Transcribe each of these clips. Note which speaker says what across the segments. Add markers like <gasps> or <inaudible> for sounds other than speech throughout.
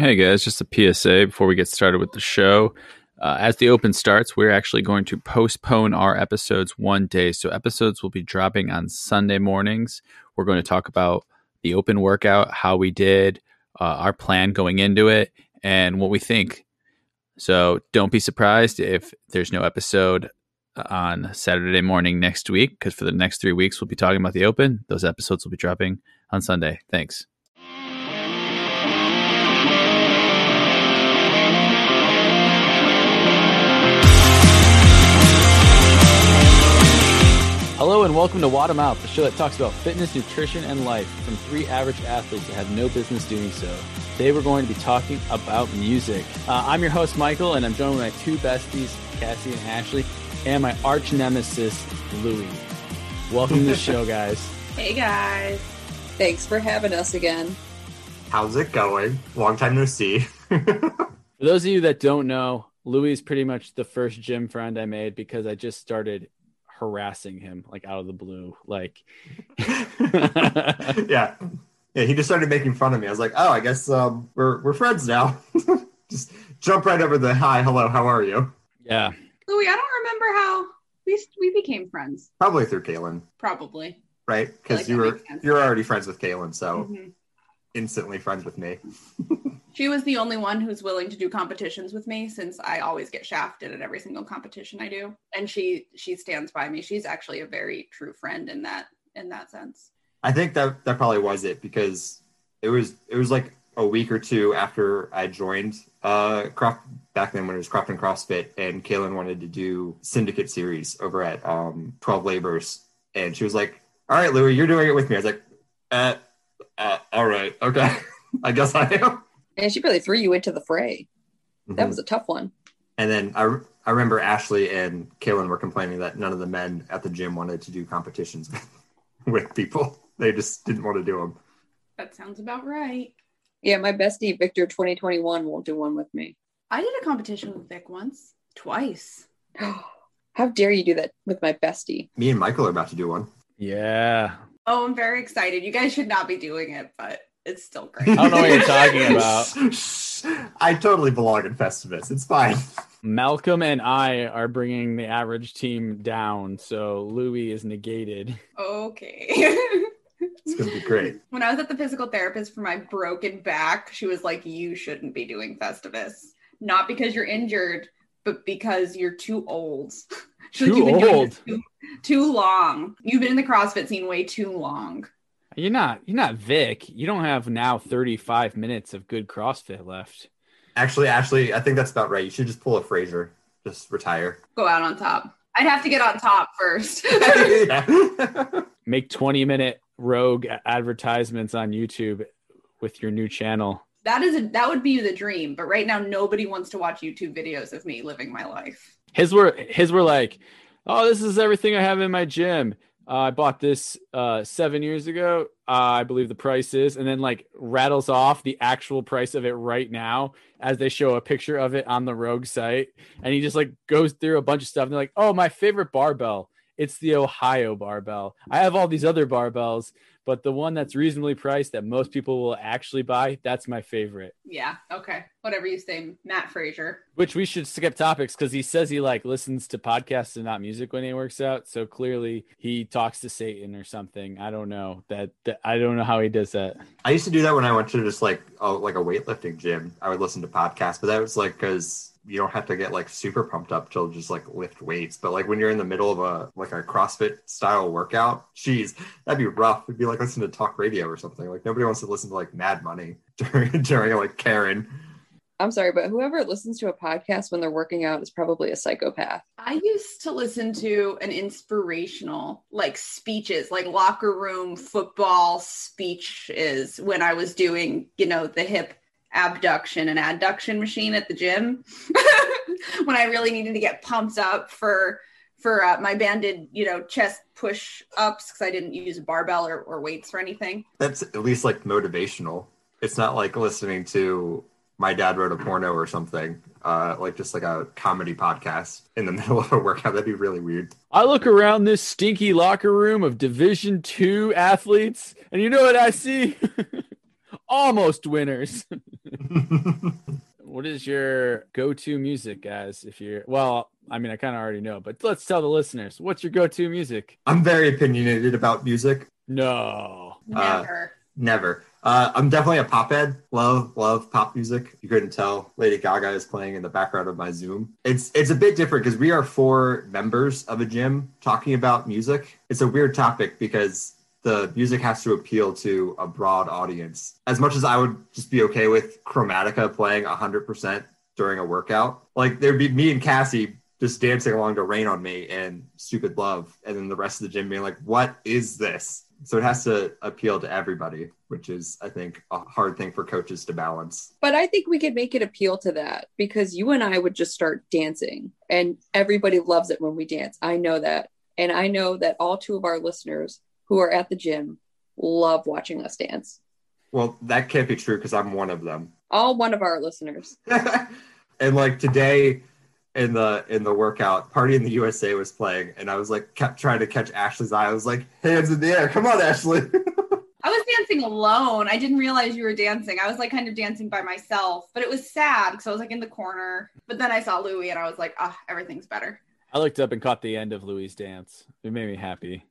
Speaker 1: Hey guys, just a PSA before we get started with the show. Uh, as the open starts, we're actually going to postpone our episodes one day. So, episodes will be dropping on Sunday mornings. We're going to talk about the open workout, how we did, uh, our plan going into it, and what we think. So, don't be surprised if there's no episode on Saturday morning next week, because for the next three weeks, we'll be talking about the open. Those episodes will be dropping on Sunday. Thanks. Hello and welcome to Wad 'em Out, the show that talks about fitness, nutrition, and life from three average athletes that have no business doing so. Today we're going to be talking about music. Uh, I'm your host, Michael, and I'm joined with my two besties, Cassie and Ashley, and my arch nemesis, Louie. Welcome to the show, <laughs> guys.
Speaker 2: Hey guys.
Speaker 3: Thanks for having us again.
Speaker 4: How's it going? Long time no see. <laughs>
Speaker 1: For those of you that don't know, Louie is pretty much the first gym friend I made because I just started harassing him like out of the blue. Like, <laughs>
Speaker 4: yeah. Yeah, he just started making fun of me. I was like, "Oh, I guess um, we're we're friends now." <laughs> just jump right over the hi, hello, how are you?
Speaker 1: yeah,
Speaker 2: Louis, I don't remember how we we became friends.
Speaker 4: Probably through Kaylin,
Speaker 2: Probably.
Speaker 4: right? Because
Speaker 2: like
Speaker 4: you were you're already friends with Kaylin, so
Speaker 2: Mhm.
Speaker 4: instantly friends with me. <laughs>
Speaker 2: She was the only one who's willing to do competitions with me since I always get shafted at every single competition I do. And she she stands by me. She's actually a very true friend in that in that sense.
Speaker 4: I think that that probably was it because it was it was like a week or two after I joined uh Croft back then when it was Croft and CrossFit and Kaylin wanted to do syndicate series over at um 12 Labors and she was like, All right, Louie, you're doing it with me. I was like, uh, uh all right, okay. <laughs> I guess I am.
Speaker 3: And she really threw you into the fray. That
Speaker 4: Mhm.
Speaker 3: was a tough one.
Speaker 4: and then I I remember Ashley and Kaylin were complaining that none of the men at the gym wanted to do competitions <laughs> with people. They just didn't want to do them.
Speaker 2: That sounds about right.
Speaker 3: Yeah, my bestie Victor 2021 won't do one with me.
Speaker 2: I did a competition with Vic once, twice. <gasps>
Speaker 3: How dare you do that with my bestie?
Speaker 4: Me and Michael are about to do one.
Speaker 1: yeah.
Speaker 2: Oh, I'm very excited. You guys should not be doing it, but it's still <laughs> great.
Speaker 1: I don't know what you're talking <laughs> about.
Speaker 4: I totally belong in Festivus. It's fine.
Speaker 1: Malcolm and I are bringing the average team down, so Louie is negated.
Speaker 2: okay.
Speaker 4: It's gonna be great. <laughs>
Speaker 2: when I was at the physical therapist for my broken back, she was like, You shouldn't be doing Festivus. Not because you're injured, but because you're too old.
Speaker 1: Too
Speaker 2: "You've been doing
Speaker 1: old?
Speaker 2: Too, too long. You've been in the CrossFit scene way too long.
Speaker 1: You're not you're not Vic. You don't have now 35 minutes of good CrossFit left.
Speaker 4: Actually, Ashley, I think that's about right. You should just pull a Fraser. Just retire.
Speaker 2: Go out on top. I'd have to get on top first. <laughs> <laughs>
Speaker 1: Make 20 minute rogue advertisements on YouTube with your new channel.
Speaker 2: that is a, that would be the dream. But right now, nobody wants to watch YouTube videos of me living my life.
Speaker 1: His were his were like, "Oh, this is everything I have in my gym. Uh, I bought this uh, seven years ago. Uh, I believe the price is," and then like rattles off the actual price of it right now as they show a picture of it on the Rogue site, and he just like goes through a bunch of stuff. And they're like, "Oh, my favorite barbell." It's the Ohio barbell. I have all these other barbells, but the one that's reasonably priced that most people will actually buy, that's my favorite.
Speaker 2: Yeah. Okay. Whatever you say, Mat Fraser.
Speaker 1: Which we should skip topics because he says he like listens to podcasts and not music when he works out. So clearly he talks to Satan or something. I don't know that, that I don't know how he does that.
Speaker 4: I used to do that when I went to just like a, like a weightlifting gym. I would listen to podcasts, but that was like because you don't have to get like super pumped up to just like lift weights. But like when you're in the middle of a like a CrossFit style workout, geez, that'd be rough. It'd be like listening to talk radio or something. Like nobody wants to listen to like Mad Money <laughs> during during like Karen.
Speaker 3: I'm sorry, but whoever listens to a podcast when they're working out is probably a psychopath.
Speaker 2: I used to listen to an inspirational like speeches, like locker room football speeches when I was doing, you know, the hip abduction and adduction machine at the gym. <laughs> when I really needed to get pumped up for for uh, my banded, you know, chest push ups because I didn't use a barbell or, or weights or anything.
Speaker 4: That's at least like motivational. It's not like listening to my dad wrote a porno or something, uh, like just like a comedy podcast in the <laughs> middle of a workout. That'd be really weird.
Speaker 1: I look around this stinky locker room of Division two athletes, and you know what I see? <laughs> Almost winners. <laughs> What is your go-to music, guys? If you're well, I mean, I kind of already know, but let's tell the listeners what's your go-to music.
Speaker 4: I'm very opinionated about music.
Speaker 1: No,
Speaker 4: Uh,
Speaker 2: Never.
Speaker 4: Uh, I'm definitely a pop head. Love, love pop music. You couldn't tell. Lady Gaga is playing in the background of my Zoom. It's it's a bit different because we are four members of a gym talking about music. It's a weird topic because the music has to appeal to a broad audience. As much as I would just be okay with Chromatica playing 100% during a workout, like there'd be me and Cassie just dancing along to Rain on Me and Stupid Love, and then the rest of the gym being like, "What is this?" So it has to appeal to everybody, which is, I think, a hard thing for coaches to balance.
Speaker 3: But I think we could make it appeal to that because you and I would just start dancing and everybody loves it when we dance. I know that. And I know that all two of our listeners who are at the gym love watching us dance.
Speaker 4: Well, that can't be true because I'm one of them.
Speaker 3: All one of our listeners. <laughs>
Speaker 4: and like today in the in the workout, Party in the USA was playing, and I was like kept trying to catch Ashley's eye. I was like, hands in the air, come on, Ashley. <laughs>
Speaker 2: I was dancing alone. I didn't realize you were dancing. I was like kind of dancing by myself, but it was sad because I was like in the corner. But then I saw Louie and I was like, ah, everything's better.
Speaker 1: I looked up and caught the end of Louis' dance. It made me happy.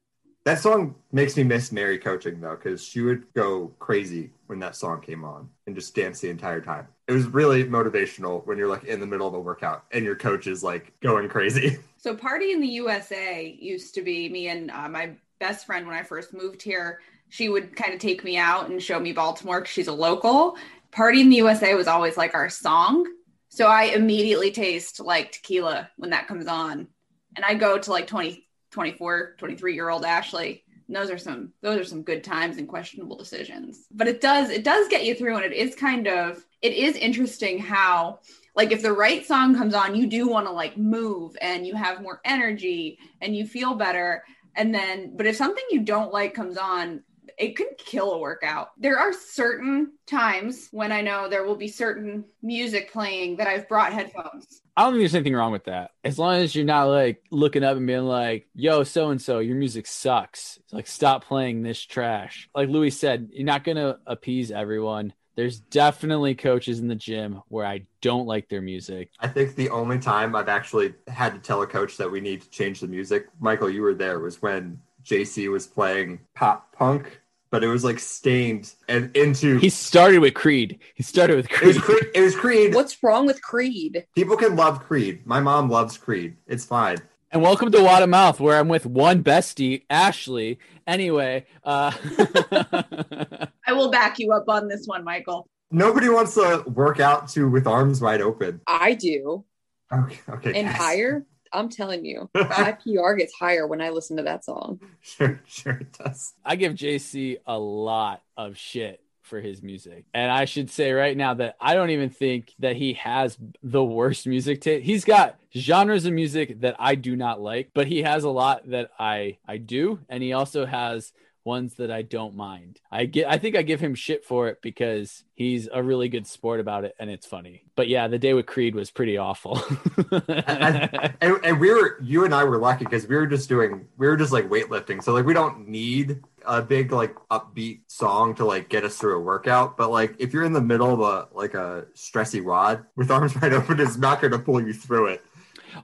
Speaker 4: that song makes me miss Mary coaching though, because she would go crazy when that song came on and just dance the entire time. It was really motivational when you're like in the middle of a workout and your coach is like going crazy. <laughs>
Speaker 2: So, Party in the USA used to be me and uh, my best friend when I first moved here. She would kind of take me out and show me Baltimore because she's a local. Party in the USA was always like our song. So, I immediately taste like tequila when that comes on. And I go to like 20, 24, 23 year old Ashley. Those are some those are some good times and questionable decisions. But it does it does get you through and it is kind of it is interesting how like if the right song comes on you do want to like move and you have more energy and you feel better and then but if something you don't like comes on it can kill a workout there are certain times when i know there will be certain music playing that i've brought headphones
Speaker 1: I don't think there's anything wrong with that. As long as you're not like looking up and being like, yo, so and so, your music sucks. It's like, stop playing this trash. Like Louis said, you're not going to appease everyone. There's definitely coaches in the gym where I don't like their music.
Speaker 4: I think the only time I've actually had to tell a coach that we need to change the music, Michael, you were there, was when JC was playing pop punk, but it was like Staind and into.
Speaker 1: He started with Creed. He started with
Speaker 4: it was
Speaker 1: Creed.
Speaker 4: Creed. It was Creed.
Speaker 3: What's wrong with Creed?
Speaker 4: People can love Creed. My mom loves Creed. It's fine.
Speaker 1: And welcome to Wad of Mouth, where I'm with one bestie, Ashley. Anyway, uh, <laughs>
Speaker 2: i will back you up on this one michael
Speaker 4: Nobody wants to work out to with arms wide open.
Speaker 3: I do.
Speaker 4: Okay. Okay.
Speaker 3: And
Speaker 4: guys.
Speaker 3: higher, I'm telling you, my <laughs> PR gets higher when I listen to that song.
Speaker 4: sure. Sure. It does.
Speaker 1: I give JC a lot of shit for his music. And I should say right now that I don't even think that he has the worst music taste. He's got genres of music that I do not like, but he has a lot that I I do and he also has ones that I don't mind. I get I think I give him shit for it because he's a really good sport about it and it's funny. But yeah, the day with Creed was pretty awful. <laughs>
Speaker 4: and, and we were you and I were lucky because we were just doing we were just like weightlifting. So like we don't need a big like upbeat song to like get us through a workout. But like if you're in the middle of a like a stressy rod with arms <laughs> wide open, it's not gonna pull you through it.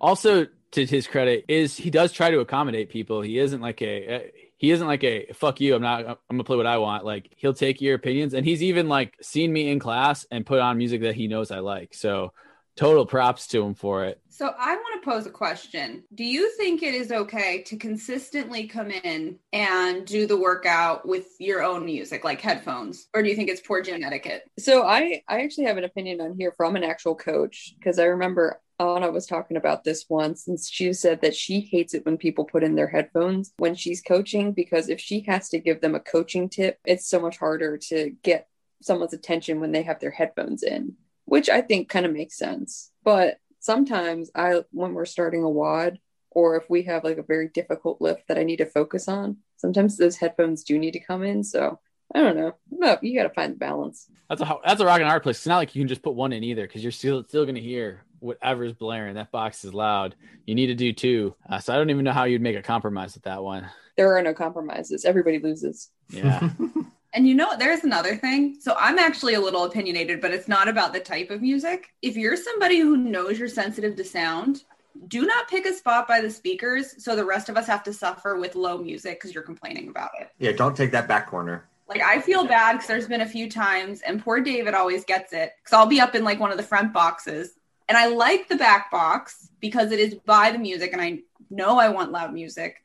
Speaker 1: also to his credit is he does try to accommodate people he isn't like a he isn't like a fuck you i'm not i'm gonna play what i want like he'll take your opinions and he's even like seen me in class and put on music that he knows i like so total props to him for it
Speaker 2: So I want to pose a question. Do you think it is okay to consistently come in and do the workout with your own music, like headphones? Or do you think it's poor gym etiquette?
Speaker 3: So I I actually have an opinion on here from an actual coach because I remember Anna was talking about this once and she said that she hates it when people put in their headphones when she's coaching because if she has to give them a coaching tip, it's so much harder to get someone's attention when they have their headphones in, which I think kind of makes sense. But sometimes I when we're starting a wad or if we have like a very difficult lift that I need to focus on, sometimes those headphones do need to come in. So I don't know. No, you got to find the balance.
Speaker 1: that's a that's a rock and hard place it's not like you can just put one in either because you're still still gonna hear whatever's blaring that box is loud you need to do two uh, so i don't even know how you'd make a compromise with that one
Speaker 3: There are no compromises. Everybody loses.
Speaker 1: yeah <laughs>
Speaker 2: And you know, there's another thing. So I'm actually a little opinionated, but it's not about the type of music. If you're somebody who knows you're sensitive to sound, do not pick a spot by the speakers so the rest of us have to suffer with low music because you're complaining about it.
Speaker 4: Yeah, don't take that back corner.
Speaker 2: Like I feel bad because there's been a few times, and poor David always gets it because I'll be up in like one of the front boxes, and I like the back box because it is by the music, and I know I want loud music,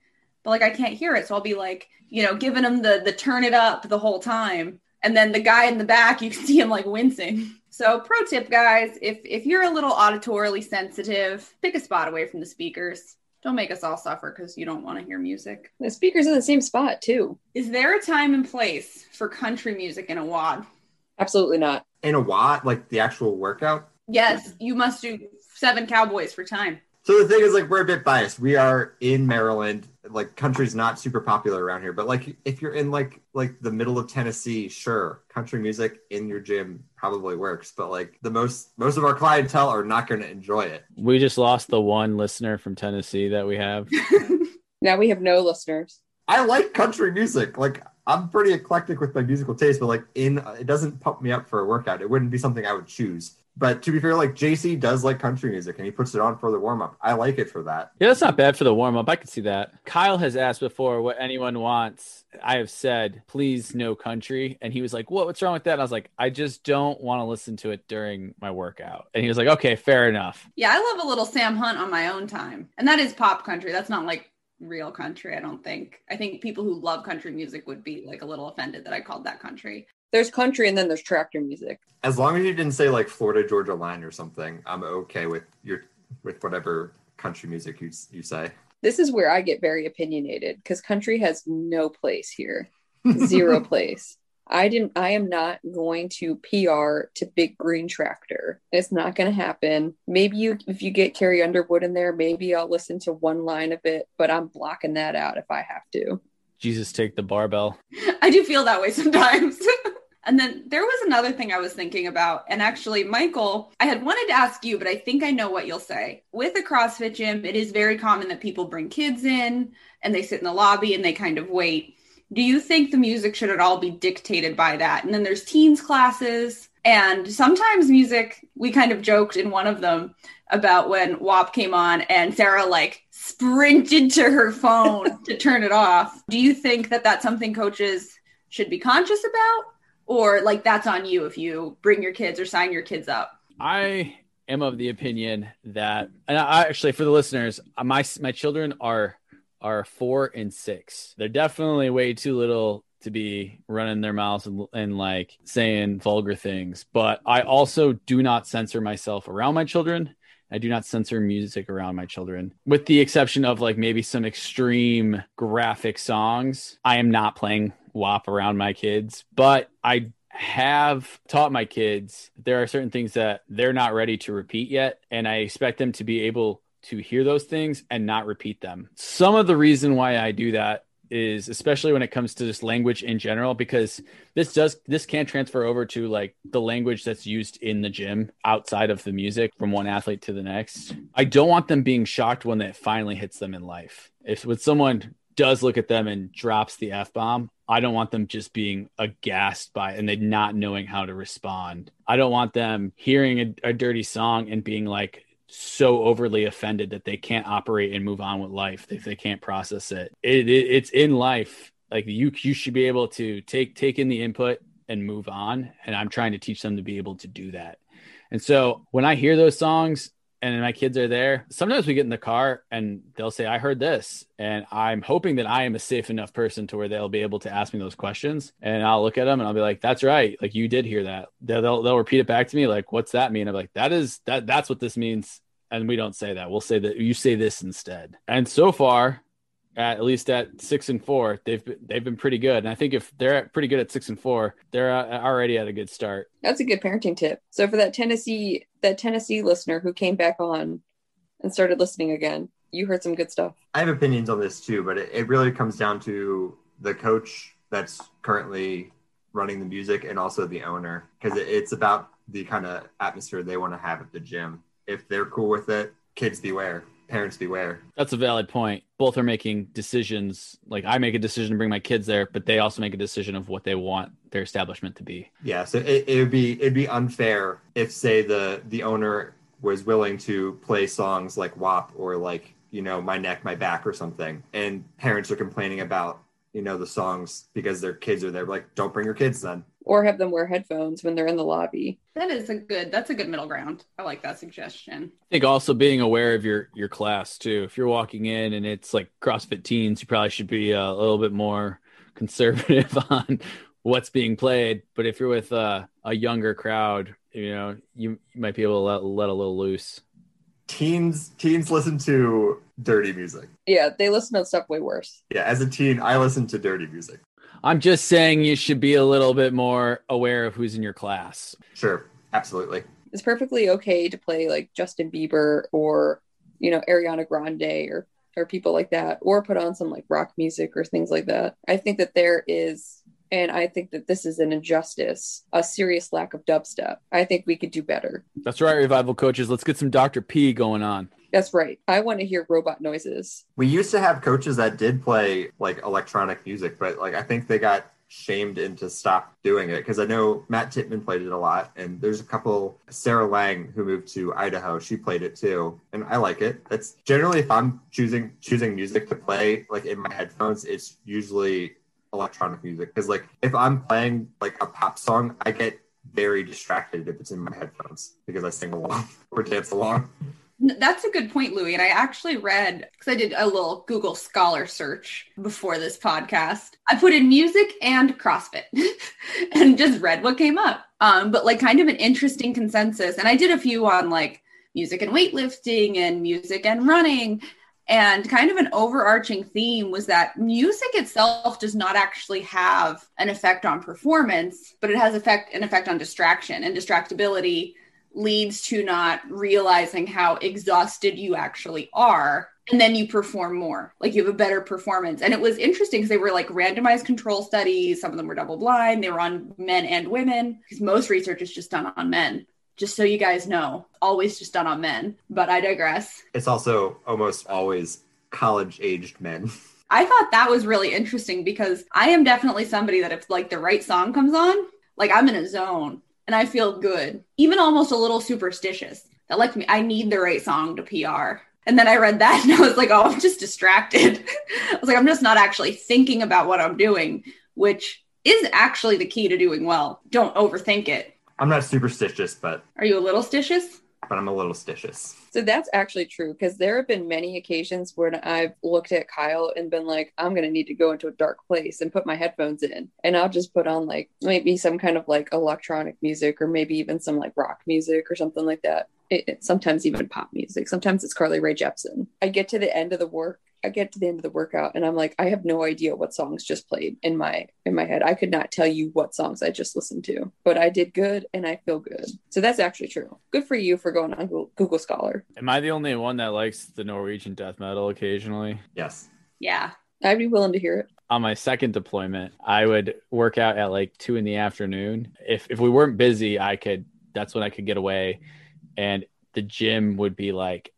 Speaker 2: but like I can't hear it, so I'll be like, you know, giving him the the turn it up the whole time, and then the guy in the back, you can <laughs> see him like wincing. So, pro tip, guys, if if you're a little auditorily sensitive, pick a spot away from the speakers. Don't make us all suffer because you don't want to hear music.
Speaker 3: The speaker's in the same spot too.
Speaker 2: Is there a time and place for country music in a WOD?
Speaker 3: Absolutely not.
Speaker 4: In a watt, like the actual workout.
Speaker 2: Yes, you must do seven cowboys for time.
Speaker 4: So the thing is, like, we're a bit biased. We are in Maryland. Like, country's not super popular around here. But like, if you're in like like the middle of Tennessee, sure, country music in your gym probably works. But like, the most most of our clientele are not going to enjoy it.
Speaker 1: We just lost the one listener from Tennessee that we have. <laughs>
Speaker 3: Now we have no listeners.
Speaker 4: I like country music. Like, I'm pretty eclectic with my musical taste, but like, in it doesn't pump me up for a workout. It wouldn't be something I would choose. But to be fair, like JC does like country music and he puts it on for the warm up. I like it for that.
Speaker 1: Yeah, that's not bad for the warm up. I can see that. Kyle has asked before what anyone wants. I have said, please no country. And he was like, what, what's wrong with that? And I was like, I just don't want to listen to it during my workout. And he was like, okay, fair enough.
Speaker 2: Yeah, I love a little Sam Hunt on my own time. And that is pop country. That's not like real country, I don't think. I think people who love country music would be like a little offended that I called that country.
Speaker 3: There's country and then there's tractor music.
Speaker 4: As long as you didn't say like Florida Georgia line or something, I'm okay with your with whatever country music you you say.
Speaker 3: This is where I get very opinionated because country has no place here. <laughs> Zero place. I didn't I am not going to PR to Big Green Tractor. It's not gonna happen. Maybe you if you get Carrie Underwood in there, maybe I'll listen to one line of it, but I'm blocking that out if I have to.
Speaker 1: Jesus, take the barbell. <laughs>
Speaker 2: I do feel that way sometimes. <laughs> and then there was another thing I was thinking about. And actually, Michael, I had wanted to ask you, but I think I know what you'll say. With a CrossFit gym, it is very common that people bring kids in and they sit in the lobby and they kind of wait. Do you think the music should at all be dictated by that? And then there's teens classes. And sometimes music, we kind of joked in one of them about when WAP came on and Sarah like sprinted to her phone <laughs> to turn it off. Do you think that that's something coaches should be conscious about? Or like that's on you if you bring your kids or sign your kids up?
Speaker 1: I am of the opinion that, and I actually, for the listeners, uh, my my children are are four and six. They're definitely way too little to be running their mouths and, and like saying vulgar things. But I also do not censor myself around my children. I do not censor music around my children, with the exception of like maybe some extreme graphic songs. I am not playing WAP around my kids, but I have taught my kids there are certain things that they're not ready to repeat yet. And I expect them to be able to hear those things and not repeat them. Some of the reason why I do that is especially when it comes to just language in general because this does this can transfer over to like the language that's used in the gym outside of the music from one athlete to the next. I don't want them being shocked when it finally hits them in life. If with someone does look at them and drops the F bomb, I don't want them just being aghast by and they not knowing how to respond. I don't want them hearing a, a dirty song and being like, so overly offended that they can't operate and move on with life if they can't process it. It, it. It's in life. Like you, you should be able to take take in the input and move on. And I'm trying to teach them to be able to do that. And so when I hear those songs and my kids are there, sometimes we get in the car and they'll say, I heard this. And I'm hoping that I am a safe enough person to where they'll be able to ask me those questions. And I'll look at them and I'll be like, that's right. Like you did hear that. They'll, they'll, they'll repeat it back to me. Like, what's that mean? I'm like, that is that that's what this means. And we don't say that. We'll say that you say this instead. And so far, at, at least at six and four, they've been, they've been pretty good. And I think if they're pretty good at six and four, they're uh, already at a good start.
Speaker 3: That's a good parenting tip. So for that Tennessee that Tennessee listener who came back on and started listening again, you heard some good stuff.
Speaker 4: I have opinions on this too, but it, it really comes down to the coach that's currently running the music and also the owner because it, it's about the kind of atmosphere they want to have at the gym. If they're cool with it, kids beware. Parents beware.
Speaker 1: That's a valid point. Both are making decisions. Like I make a decision to bring my kids there, but they also make a decision of what they want their establishment to be.
Speaker 4: Yeah, so it, it would be it'd be unfair if say the the owner was willing to play songs like WAP or like you know my neck my back or something, and parents are complaining about you know the songs because their kids are there. Like, don't bring your kids then.
Speaker 3: Or have them wear headphones when they're in the lobby.
Speaker 2: That is a good. That's a good middle ground. I like that suggestion.
Speaker 1: I think also being aware of your your class too. If you're walking in and it's like CrossFit teens, you probably should be uh, a little bit more conservative <laughs> on what's being played. But if you're with uh, a younger crowd, you know, you, you might be able to let, let a little loose.
Speaker 4: Teens teens listen to dirty music.
Speaker 3: Yeah, they listen to stuff way worse.
Speaker 4: Yeah, as a teen, I listen to dirty music.
Speaker 1: I'm just saying you should be a little bit more aware of who's in your class.
Speaker 4: Sure, absolutely.
Speaker 3: It's perfectly okay to play like Justin Bieber or, you know, Ariana Grande or or people like that, or put on some like rock music or things like that. I think that there is and I think that this is an injustice, a serious lack of dubstep. I think we could do better.
Speaker 1: That's right, revival coaches. Let's get some Dr. P going on.
Speaker 3: That's right. I want to hear robot noises.
Speaker 4: We used to have coaches that did play like electronic music, but like I think they got shamed into stop doing it because I know Matt Tittman played it a lot, and there's a couple. Sarah Lang who moved to Idaho, she played it too, and I like it. That's generally if I'm choosing choosing music to play like in my headphones, it's usually electronic music because like if I'm playing like a pop song, I get very distracted if it's in my headphones because I sing along <laughs> or dance along.
Speaker 2: That's a good point, Louie. And I actually read because I did a little Google Scholar search before this podcast. I put in music and CrossFit <laughs> and just read what came up. Um, but like kind of an interesting consensus. And I did a few on like music and weightlifting and music and running. And kind of an overarching theme was that music itself does not actually have an effect on performance, but it has effect an effect on distraction. And distractibility leads to not realizing how exhausted you actually are. And then you perform more like you have a better performance. And it was interesting because they were like randomized control studies. Some of them were double blind. They were on men and women because most research is just done on men just so you guys know always just done on men but i digress
Speaker 4: It's also almost always college aged men. <laughs>
Speaker 2: i thought that was really interesting because i am definitely somebody that if like the right song comes on like i'm in a zone and I feel good, even almost a little superstitious. That like me, I need the right song to PR. And then I read that and <laughs> I was like, oh, I'm just distracted. <laughs> I was like, I'm just not actually thinking about what I'm doing, which is actually the key to doing well. Don't overthink it.
Speaker 4: I'm not superstitious, but
Speaker 2: Are you a little stitious?
Speaker 4: but I'm a little stitious.
Speaker 3: So that's actually true because there have been many occasions when I've looked at Kyle and been like, I'm going to need to go into a dark place and put my headphones in. And I'll just put on like maybe some kind of like electronic music or maybe even some like rock music or something like that. It, it- sometimes even pop music. Sometimes it's Carly Rae Jepsen. I get to the end of the work. I get to the end of the workout and I'm like, I have no idea what songs just played in my in my head. I could not tell you what songs I just listened to, but I did good and I feel good. So that's actually true. Good for you for going on Google, Google Scholar.
Speaker 1: Am I the only one that likes the Norwegian death metal occasionally?
Speaker 4: Yes.
Speaker 2: Yeah.
Speaker 3: I'd be willing to hear it.
Speaker 1: on my second deployment, I would work out at like two in the afternoon. If if we weren't busy, I could. That's when I could get away, and the gym would be like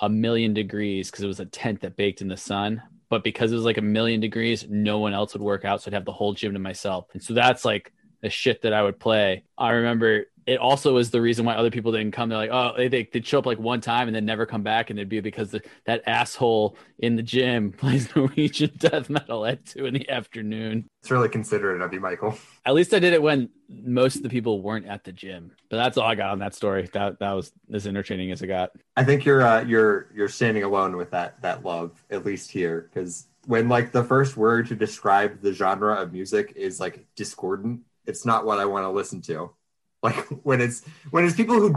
Speaker 1: a million degrees because it was a tent that baked in the sun. But because it was like a million degrees, no one else would work out, so I'd have the whole gym to myself. And so that's like the shit that I would play. I remember it also was the reason why other people didn't come. They're like, oh, they, they, would show up like one time and then never come back. And it'd be because the, that asshole in the gym <laughs> plays <laughs> Norwegian death metal at two in the afternoon.
Speaker 4: It's really considerate of you, Michael.
Speaker 1: At least I did it when most of the people weren't at the gym. But that's all I got on that story. That that was as entertaining as it got.
Speaker 4: I think you're uh, you're you're standing alone with that that love, at least here, because when like the first word to describe the genre of music is like discordant, it's not what I want to listen to. Like <laughs> when it's when it's people who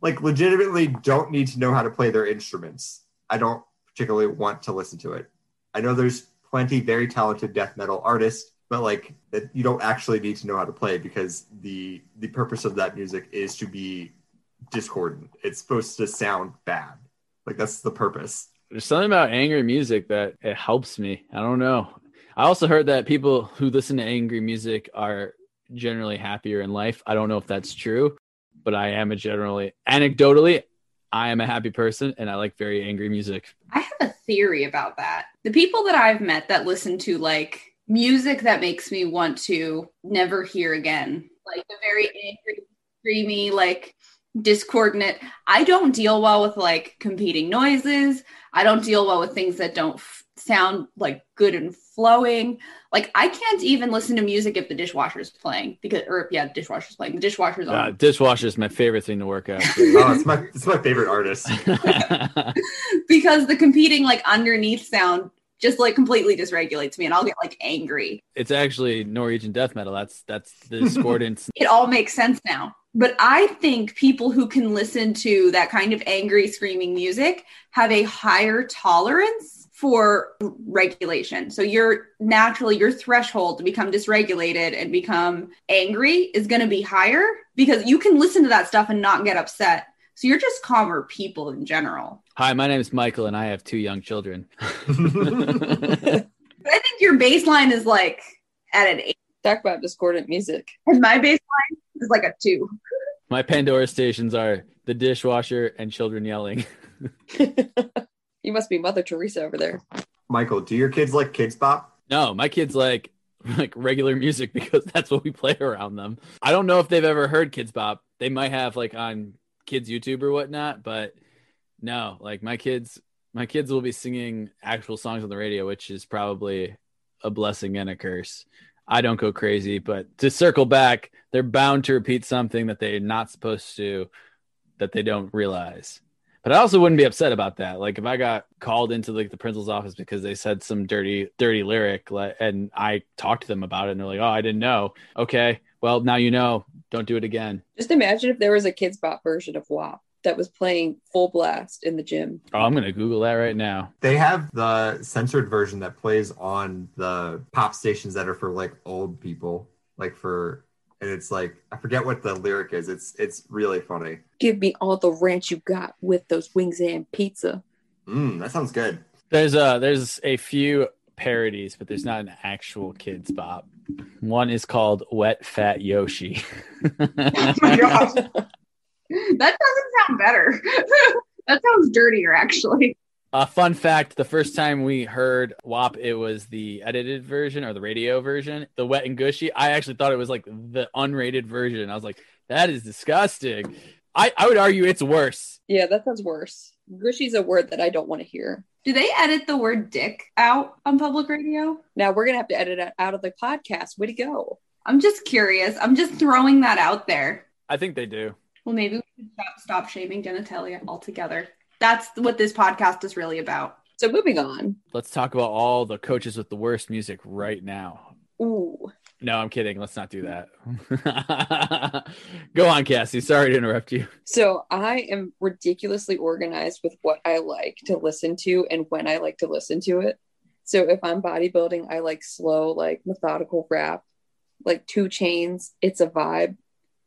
Speaker 4: like legitimately don't need to know how to play their instruments, I don't particularly want to listen to it. I know there's plenty very talented death metal artists, but like that you don't actually need to know how to play because the the purpose of that music is to be discordant. It's supposed to sound bad. Like that's the purpose.
Speaker 1: There's something about angry music that it helps me. I don't know. I also heard that people who listen to angry music are generally happier in life. I don't know if that's true, but I am a generally anecdotally I am a happy person and I like very angry music.
Speaker 2: I have a theory about that. The people that I've met that listen to like music that makes me want to never hear again, like the very angry, screamy, like discordant. I don't deal well with like competing noises. I don't deal well with things that don't sound like good and flowing. Like I can't even listen to music if the dishwasher's playing because, or yeah, the dishwasher's playing. The dishwasher's on.
Speaker 1: Uh, dishwasher is my favorite thing to work out. <laughs>
Speaker 4: Oh, it's my it's my favorite artist. <laughs> <laughs>
Speaker 2: because the competing like underneath sound just like completely dysregulates me and I'll get like angry.
Speaker 1: it's actually Norwegian death metal. That's that's the discordance.
Speaker 2: It all makes sense now. But I think people who can listen to that kind of angry screaming music have a higher tolerance for regulation. So your naturally your threshold to become dysregulated and become angry is going to be higher because you can listen to that stuff and not get upset. So you're just calmer people in general.
Speaker 1: Hi, my name is Michael, and I have two young children. <laughs>
Speaker 2: But I think your baseline is like at an eight.
Speaker 3: Talk about discordant music.
Speaker 2: And my baseline is like a two.
Speaker 1: my Pandora stations are the dishwasher and children yelling. <laughs>
Speaker 3: you must be Mother Teresa over there.
Speaker 4: Michael, do your kids like Kidz Bop?
Speaker 1: No, my kids like like regular music <laughs> because that's what we play around them. I don't know if they've ever heard Kidz Bop. They might have like on kids YouTube or whatnot, but no, like my kids my kids will be singing actual songs on the radio, which is probably a blessing and a curse. I don't go crazy, but to circle back, they're bound to repeat something that they're not supposed to that they don't realize. But I also wouldn't be upset about that. Like if I got called into like the principal's office because they said some dirty, dirty lyric, like, and I talked to them about it, and they're like, "Oh, I didn't know." Okay, well now you know. Don't do it again.
Speaker 3: Just imagine if there was a Kidz Bop version of WAP that was playing full blast in the gym.
Speaker 1: Oh, I'm gonna Google that right now.
Speaker 4: They have the censored version that plays on the pop stations that are for like old people, like for and it's like I forget what the lyric is. It's it's really funny.
Speaker 3: Give me all the ranch you got with those wings and pizza.
Speaker 4: Mm, that sounds good.
Speaker 1: There's a there's a few parodies, but there's not an actual Kidz Bop. One is called Wet Fat Yoshi. <laughs>
Speaker 2: Oh my gosh. that doesn't sound better. <laughs> that sounds dirtier, actually.
Speaker 1: A fun fact: the first time we heard WAP, it was the edited version or the radio version, the Wet and Gushy. I actually thought it was like the unrated version. I was like, that is disgusting. I, I would argue it's worse.
Speaker 3: Yeah, that sounds worse. Gushy's a word that I don't want to hear.
Speaker 2: Do they edit the word dick out on public radio?
Speaker 3: Now we're gonna have to edit it out of the podcast. Way to go!
Speaker 2: I'm just curious. I'm just throwing that out there.
Speaker 1: I think they do.
Speaker 2: Well, maybe we should stop, stop shaming genitalia altogether. That's what this podcast is really about.
Speaker 3: So moving on.
Speaker 1: Let's talk about all the coaches with the worst music right now.
Speaker 3: Ooh,
Speaker 1: No, I'm kidding. Let's not do that. <laughs> Go on, Cassie. Sorry to interrupt you.
Speaker 3: So I am ridiculously organized with what I like to listen to and when I like to listen to it. So if I'm bodybuilding, I like slow, like methodical rap, like 2 Chainz. It's a vibe.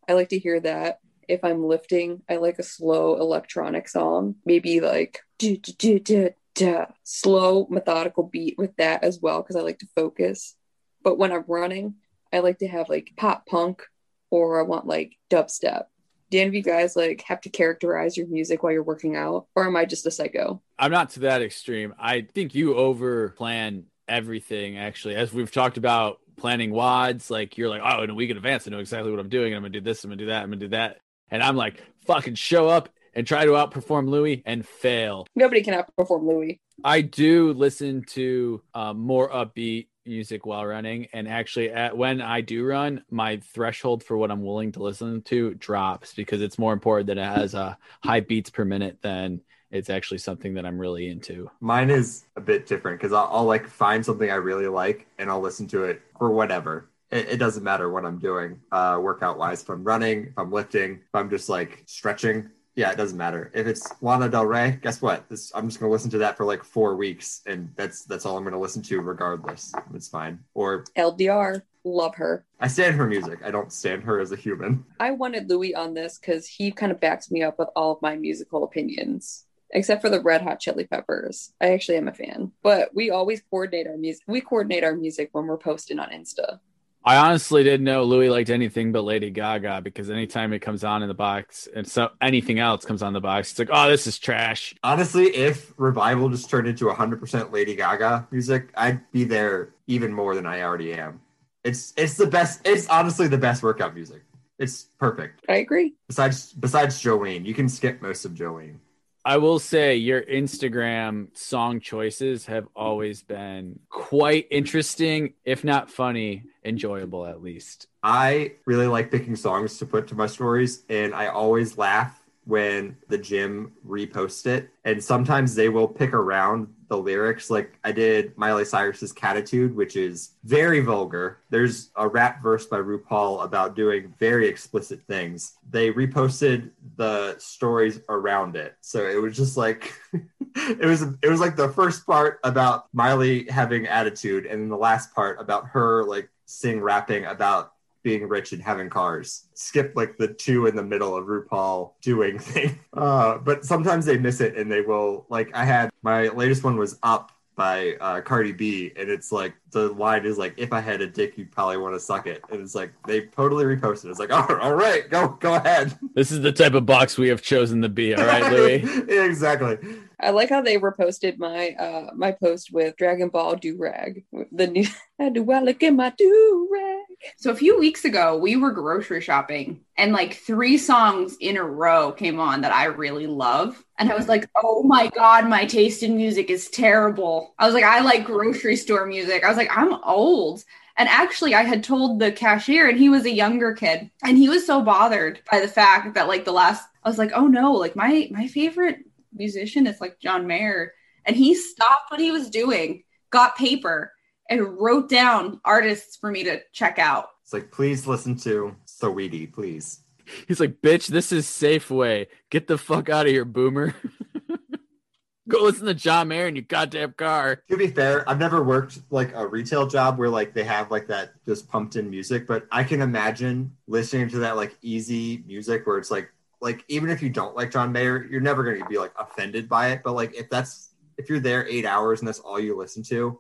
Speaker 3: I like to hear that. If I'm lifting, I like a slow electronic song, maybe like do, do, do, do, do. slow methodical beat with that as well because I like to focus. But when I'm running, I like to have like pop punk or I want like dubstep. Do any of you guys like have to characterize your music while you're working out, or am I just a psycho?
Speaker 1: I'm not to that extreme. I think you over plan everything, actually. As we've talked about planning wads like you're like, oh, in a week in advance, I know exactly what I'm doing. I'm to do this, I'm to do that, I'm to do that. And I'm like, fucking show up and try to outperform Louis and fail.
Speaker 3: Nobody can outperform Louis.
Speaker 1: I do listen to uh, more upbeat music while running, and actually, at, when I do run, my threshold for what I'm willing to listen to drops because it's more important that it has uh, high beats per minute than it's actually something that I'm really into.
Speaker 4: Mine is a bit different because I'll, I'll like find something I really like and I'll listen to it for whatever. It, it doesn't matter what I'm doing, uh, workout wise. If I'm running, if I'm lifting, if I'm just like stretching, yeah, it doesn't matter. If it's Lana Del Rey, guess what? This, I'm just gonna listen to that for like four weeks, and that's that's all I'm gonna listen to regardless. It's fine. Or
Speaker 3: LDR, love her.
Speaker 4: I stand her music. I don't stand her as a human. <laughs>
Speaker 3: I wanted Louis on this because he kind of backs me up with all of my musical opinions, except for the Red Hot Chili Peppers. I actually am a fan, but we always coordinate our music. We coordinate our music when we're posting on Insta.
Speaker 1: I honestly didn't know Louis liked anything but Lady Gaga because anytime it comes on in the box and so anything else comes on the box, it's like, oh, this is trash.
Speaker 4: Honestly, if Revival just turned into 100% Lady Gaga music, I'd be there even more than I already am. It's it's the best. It's honestly the best workout music. It's perfect.
Speaker 3: I agree.
Speaker 4: Besides besides Joanne, you can skip most of Jolene.
Speaker 1: I will say your Instagram song choices have always been quite interesting, if not funny, enjoyable at least.
Speaker 4: I really like picking songs to put to my stories, and I always laugh when the gym repost it. And sometimes they will pick around the lyrics. Like I did Miley Cyrus's Cattitude, which is very vulgar. There's a rap verse by RuPaul about doing very explicit things. They reposted the stories around it. So it was just like <laughs> it was it was like the first part about Miley having attitude and then the last part about her like sing rapping about being rich and having cars. Skip like the two in the middle of RuPaul doing <laughs> thing. Uh, but sometimes they miss it and they will like I had my latest one was up by uh, Cardi B, and it's like the line is like, "If I had a dick, you'd probably want to suck it," and it's like they totally reposted. It's like, "Oh, <laughs> all right, go go ahead."
Speaker 1: This is the type of box we have chosen to be. All right, Louis.
Speaker 4: yeah, <laughs> exactly.
Speaker 3: I like how they reposted my uh my post with Dragon Ball do rag. The new how do I look at my do rag?
Speaker 2: So a few weeks ago, we were grocery shopping and like three songs in a row came on that I really love. And I was like, oh my God, my taste in music is terrible. I was like, I like grocery store music. I was like, I'm old. And actually, I had told the cashier, and he was a younger kid, and he was so bothered by the fact that like the last, I was like, oh no, like my my favorite musician is like John Mayer, and he stopped what he was doing, got paper, and wrote down artists for me to check out.
Speaker 4: It's like, please listen to Saweetie, please.
Speaker 1: He's like, bitch, this is Safeway. Get the fuck out of here, boomer. <laughs> Go listen to John Mayer in your goddamn car.
Speaker 4: To be fair, I've never worked like a retail job where like they have like that just pumped in music, but I can imagine listening to that like easy music where it's like like even if you don't like John Mayer, you're never going to be like offended by it. But like if that's if you're there eight hours and that's all you listen to,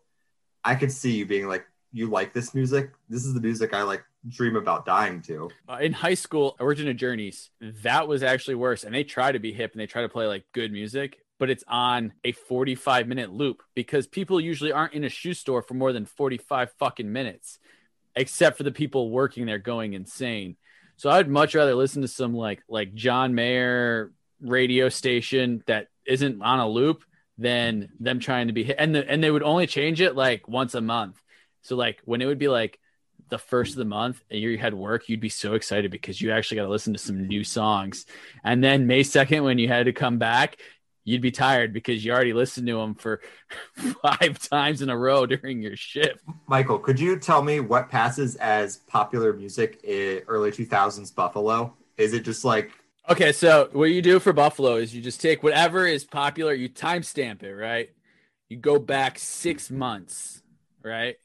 Speaker 4: I could see you being like, you like this music. This is the music I like dream about dying to.
Speaker 1: Uh, in high school, Original Journeys, that was actually worse. And they try to be hip and they try to play like good music, but it's on a 45 minute loop because people usually aren't in a shoe store for more than 45 fucking minutes, except for the people working there going insane. So I'd much rather listen to some like like John Mayer radio station that isn't on a loop than them trying to be hit. And the, and they would only change it like once a month. So like when it would be like the first of the month and you had work, you'd be so excited because you actually got to listen to some new songs. And then May 2nd, when you had to come back, you'd be tired because you already listened to them for <laughs> five times in a row during your shift.
Speaker 4: Michael, could you tell me what passes as popular music in early 2000s Buffalo? Is it just like
Speaker 1: Okay, so what you do for Buffalo is you just take whatever is popular, you timestamp it, right? You go back six months, right?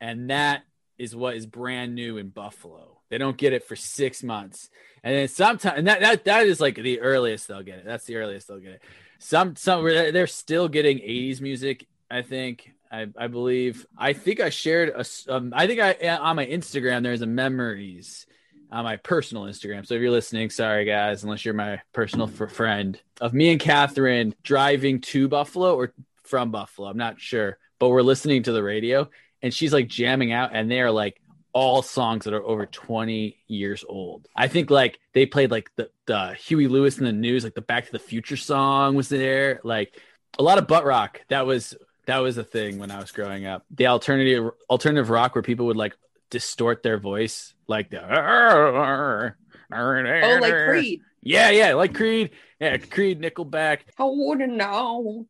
Speaker 1: And that is what is brand new in Buffalo. They don't get it for six months. And then sometimes and that, that that is like the earliest they'll get it. That's the earliest they'll get it. Some some they're still getting 80s music, I think. I, I believe. I think I shared a. Um, I think I on my Instagram there's a memories on my personal Instagram. So if you're listening, sorry guys, unless you're my personal friend of me and Catherine driving to Buffalo or from Buffalo, I'm not sure, but we're listening to the radio and she's like jamming out, and they are like all songs that are over 20 years old. I think like they played like the, the Huey Lewis and the News, like the Back to the Future song was there, like a lot of butt rock. That was that was a thing when I was growing up. The alternative alternative rock where people would like distort their voice like the oh
Speaker 3: like Creed.
Speaker 1: Yeah, yeah, like Creed. Yeah, Creed, Nickelback.
Speaker 3: I wouldn't know.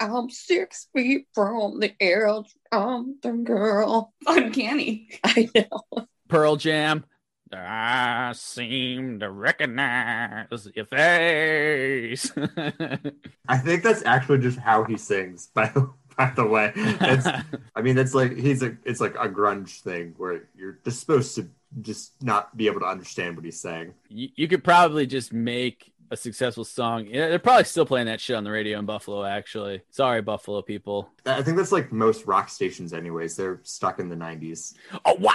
Speaker 3: I'm six feet from the edge. I'm the girl.
Speaker 2: Uncanny. <laughs>
Speaker 3: I know.
Speaker 1: Pearl Jam. I seem to recognize your face. <laughs>
Speaker 4: I think that's actually just how he sings. By by the way, it's, <laughs> I mean, it's like he's a it's like a grunge thing where you're just supposed to just not be able to understand what he's saying.
Speaker 1: You, you could probably just make a successful song. Yeah, they're probably still playing that shit on the radio in Buffalo. Actually, sorry, Buffalo people.
Speaker 4: I think that's like most rock stations, anyways. They're stuck in the '90s.
Speaker 1: Oh wow!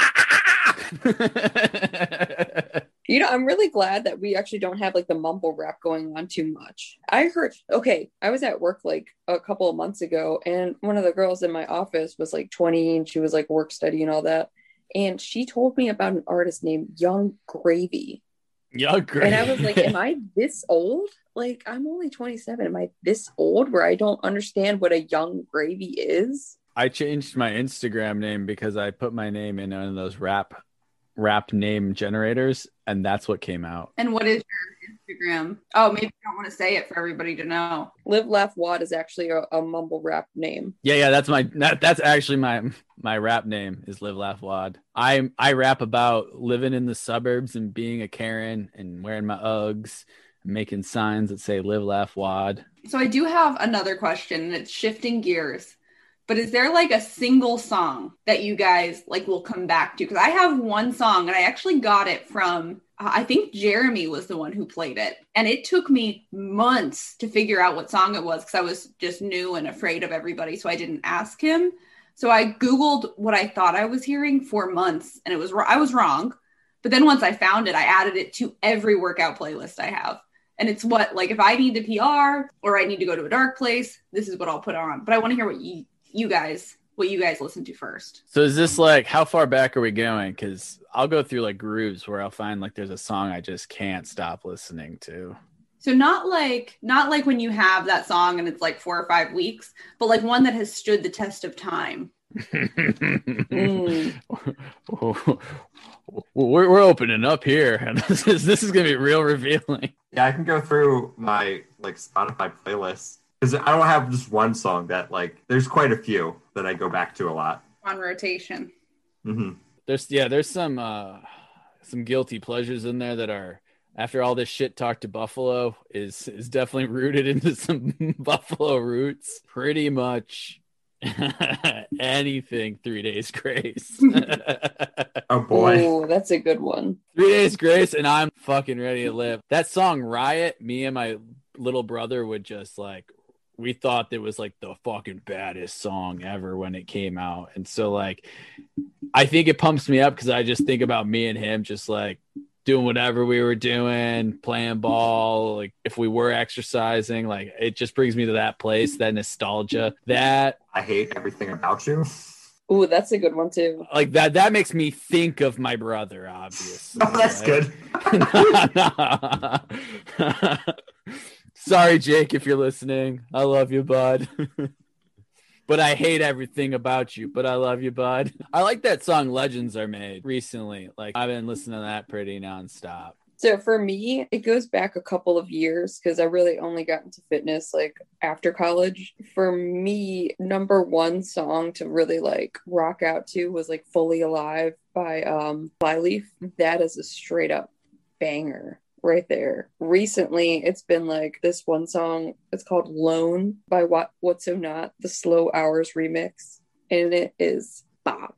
Speaker 1: <laughs>
Speaker 3: You know, I'm really glad that we actually don't have like the mumble rap going on too much. I heard, okay, I was at work like a couple of months ago, and one of the girls in my office was like 20 and she was like work study and all that. And she told me about an artist named Yung Gravy.
Speaker 1: Yung Gravy.
Speaker 3: And I was like, Am I this old? Like, I'm only 27. Am I this old where I don't understand what a Yung Gravy is?
Speaker 1: I changed my Instagram name because I put my name in one of those rap rap name generators, and that's what came out.
Speaker 2: And what is your Instagram? Oh, maybe you don't want to say it for everybody to know.
Speaker 3: Live Laugh Wad is actually a, a mumble rap name.
Speaker 1: Yeah, yeah, that's my that, that's actually my my rap name is Live Laugh Wad. I I rap about living in the suburbs and being a Karen and wearing my Uggs, making signs that say Live Laugh Wad.
Speaker 2: So I do have another question, and it's shifting gears. But is there like a single song that you guys like will come back to? Because I have one song, and I actually got it from uh, I think Jeremy was the one who played it, and it took me months to figure out what song it was because I was just new and afraid of everybody, so I didn't ask him. So I googled what I thought I was hearing for months, and it was I was wrong. But then once I found it, I added it to every workout playlist I have. And it's what like if I need to PR or I need to go to a dark place, this is what I'll put on. But I want to hear what you you guys what you guys listen to first.
Speaker 1: So is this like how far back are we going? Because I'll go through like grooves where I'll find like there's a song I just can't stop listening to.
Speaker 2: So not like not like when you have that song and it's like four or five weeks, but like one that has stood the test of time.
Speaker 3: Mm. <laughs>
Speaker 1: we're, we're opening up here, and <laughs> this is this is gonna be real revealing.
Speaker 4: Yeah, I can go through my like Spotify playlist because I don't have just one song that like. There's quite a few that I go back to a lot.
Speaker 2: On rotation.
Speaker 4: hmm
Speaker 1: There's yeah, there's some uh some guilty pleasures in there that are after all this shit talk to Buffalo is is definitely rooted into <laughs> some Buffalo roots. Pretty much <laughs> anything three days grace. <laughs>
Speaker 4: Oh boy,
Speaker 3: Oh, that's a good one.
Speaker 1: Three days grace, and I'm fucking ready to live. That song Riot, me and my little brother would just like we thought it was like the fucking baddest song ever when it came out. And so like I think it pumps me up because I just think about me and him just like doing whatever we were doing, playing ball, like if we were exercising, like it just brings me to that place, that nostalgia. That
Speaker 4: I hate everything about you.
Speaker 3: Oh, that's a good one too.
Speaker 1: like that that makes me think of my brother, obviously.
Speaker 4: Oh, <laughs> that's
Speaker 1: right?
Speaker 4: good. <laughs> <laughs>
Speaker 1: Sorry, Jake, if you're listening. I love you, bud. <laughs> but I hate everything about you. But I love you, bud. I like that song Legends Are Made recently. Like I've been listening to that pretty nonstop.
Speaker 3: So for me, it goes back a couple of years because I really only got into fitness like after college. For me, number one song to really like rock out to was like Fully Alive by um Flyleaf. That is a straight up banger right there. Recently, it's been like this one song. It's called Lone by What What's So Not, the Slow Hours remix. And it is bop.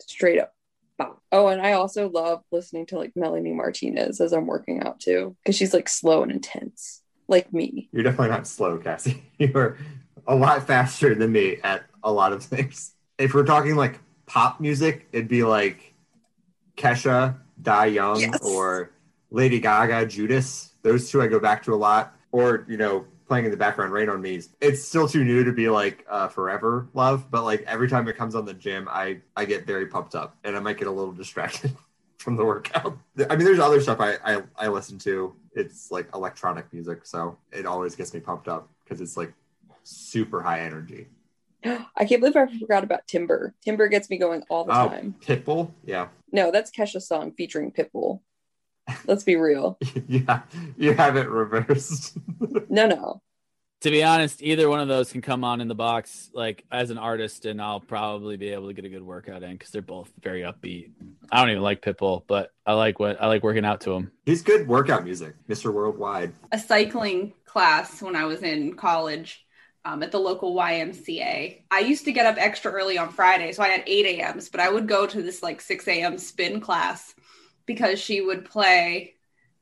Speaker 3: Straight up bop. Oh, and I also love listening to like Melanie Martinez as I'm working out too, because she's like slow and intense, like me.
Speaker 4: You're definitely not slow, Cassie. <laughs> You're a lot faster than me at a lot of things. If we're talking like pop music, it'd be like Kesha, Die Young,
Speaker 3: Yes.
Speaker 4: or Lady Gaga, Judas. Those two I go back to a lot. Or, you know, playing in the background, Rain on Me. It's still too new to be like uh, forever love, but like every time it comes on the gym, I, I get very pumped up and I might get a little distracted <laughs> from the workout. I mean, there's other stuff I, I, I listen to. It's like electronic music, so it always gets me pumped up because it's like super high energy. <gasps>
Speaker 3: I can't believe I forgot about Timber. Timber gets me going all the
Speaker 4: Oh,
Speaker 3: time.
Speaker 4: Pitbull, yeah,
Speaker 3: No, that's Kesha's song featuring Pitbull. Let's be real. <laughs>
Speaker 4: yeah, you have it reversed. <laughs>
Speaker 3: No, no.
Speaker 1: To be honest, either one of those can come on in the box like as an artist, and I'll probably be able to get a good workout in because they're both very upbeat. I don't even like Pitbull, but I like what I like working out to him.
Speaker 4: He's good workout music, Mr. Worldwide.
Speaker 2: a cycling class when I was in college um, at the local YMCA. I used to get up extra early on Friday, so I had 8 a.m.s, but I would go to this like 6 a.m. spin class because she would play